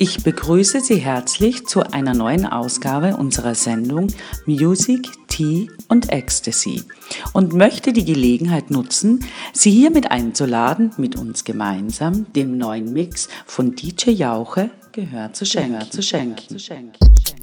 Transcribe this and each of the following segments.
Ich begrüße Sie herzlich zu einer neuen Ausgabe unserer Sendung Music, Tea und Ecstasy und möchte die Gelegenheit nutzen, Sie hiermit einzuladen, mit uns gemeinsam dem neuen Mix von DJ Jauche Gehör zu schenken. Gehör zu schenken. Bye.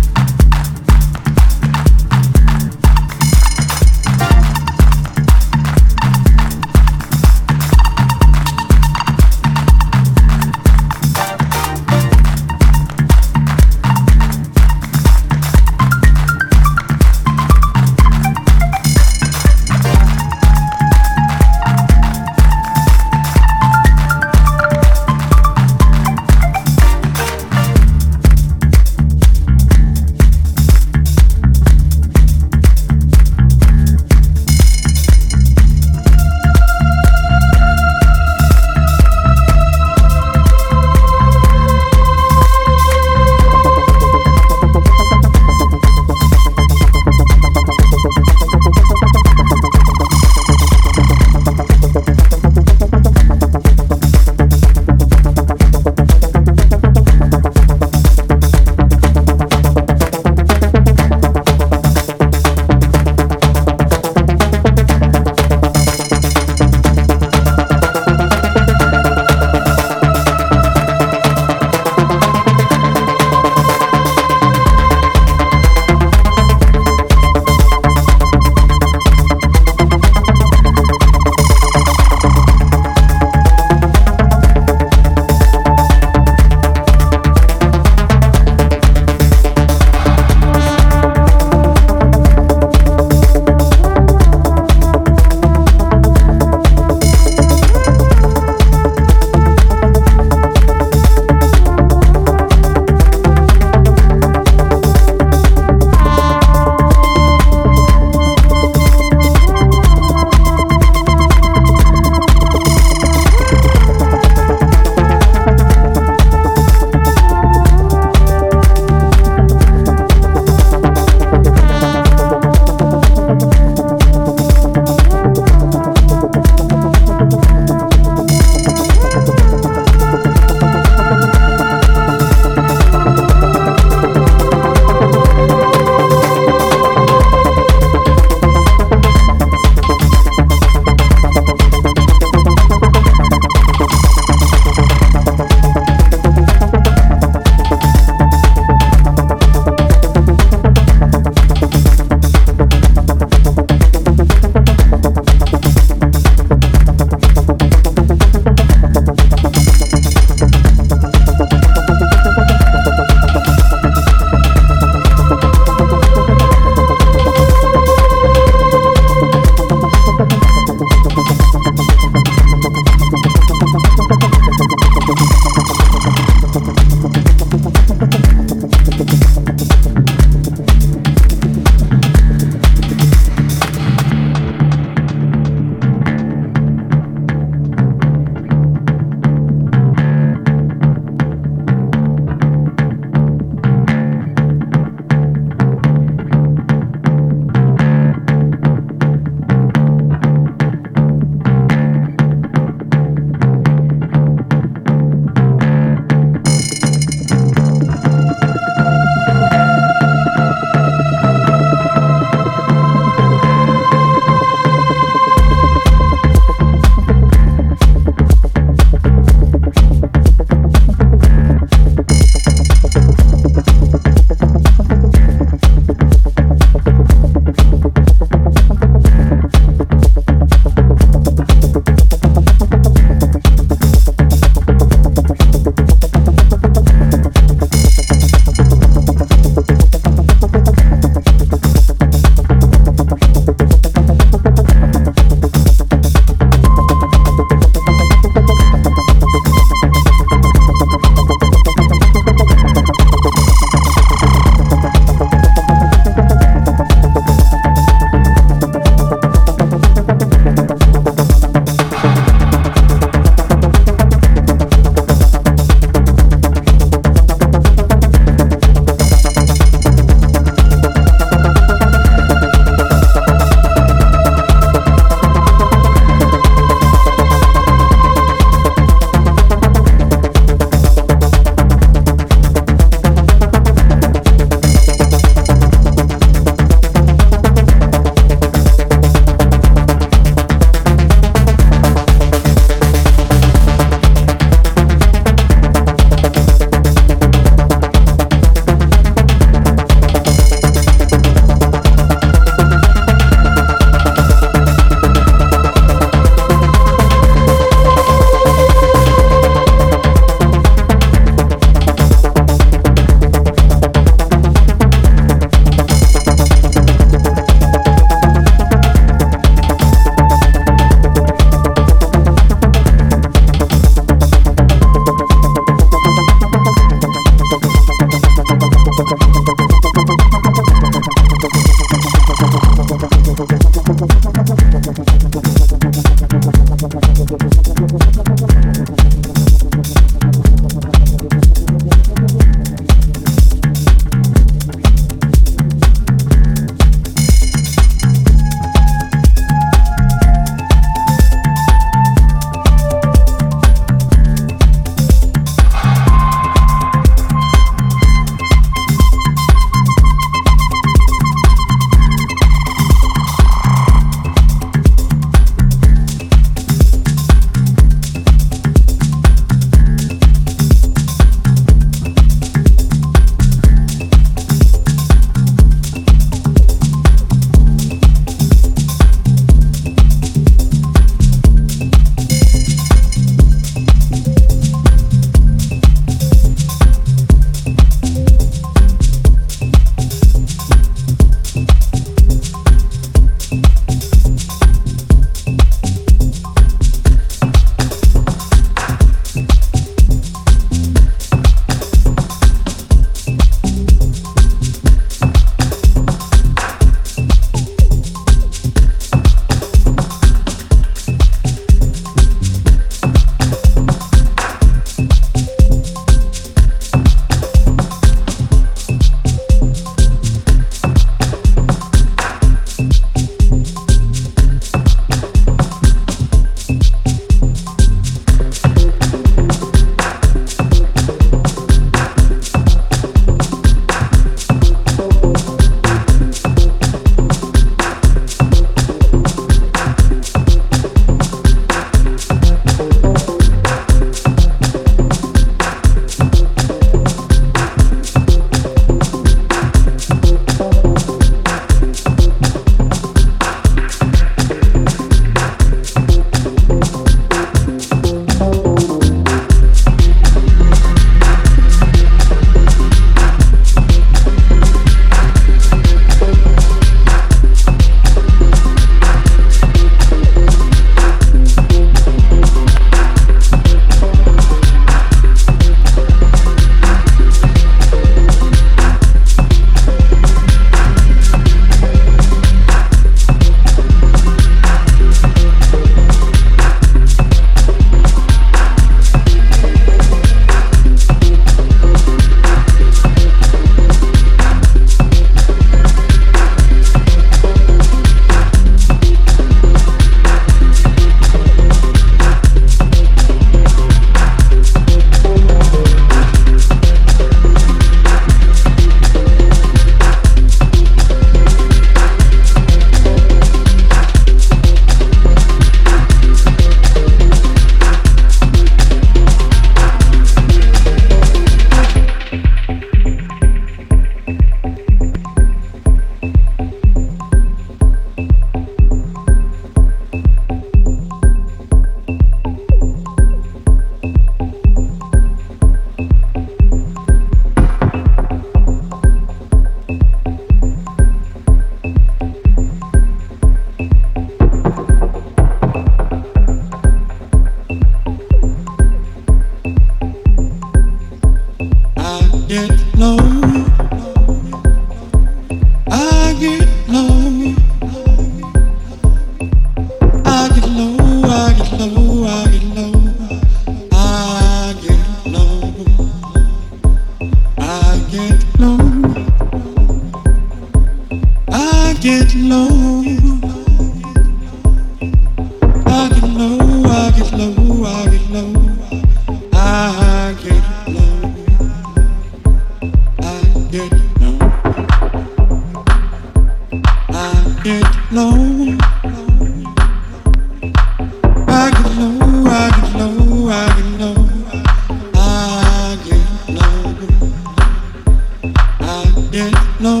no.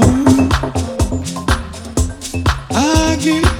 I get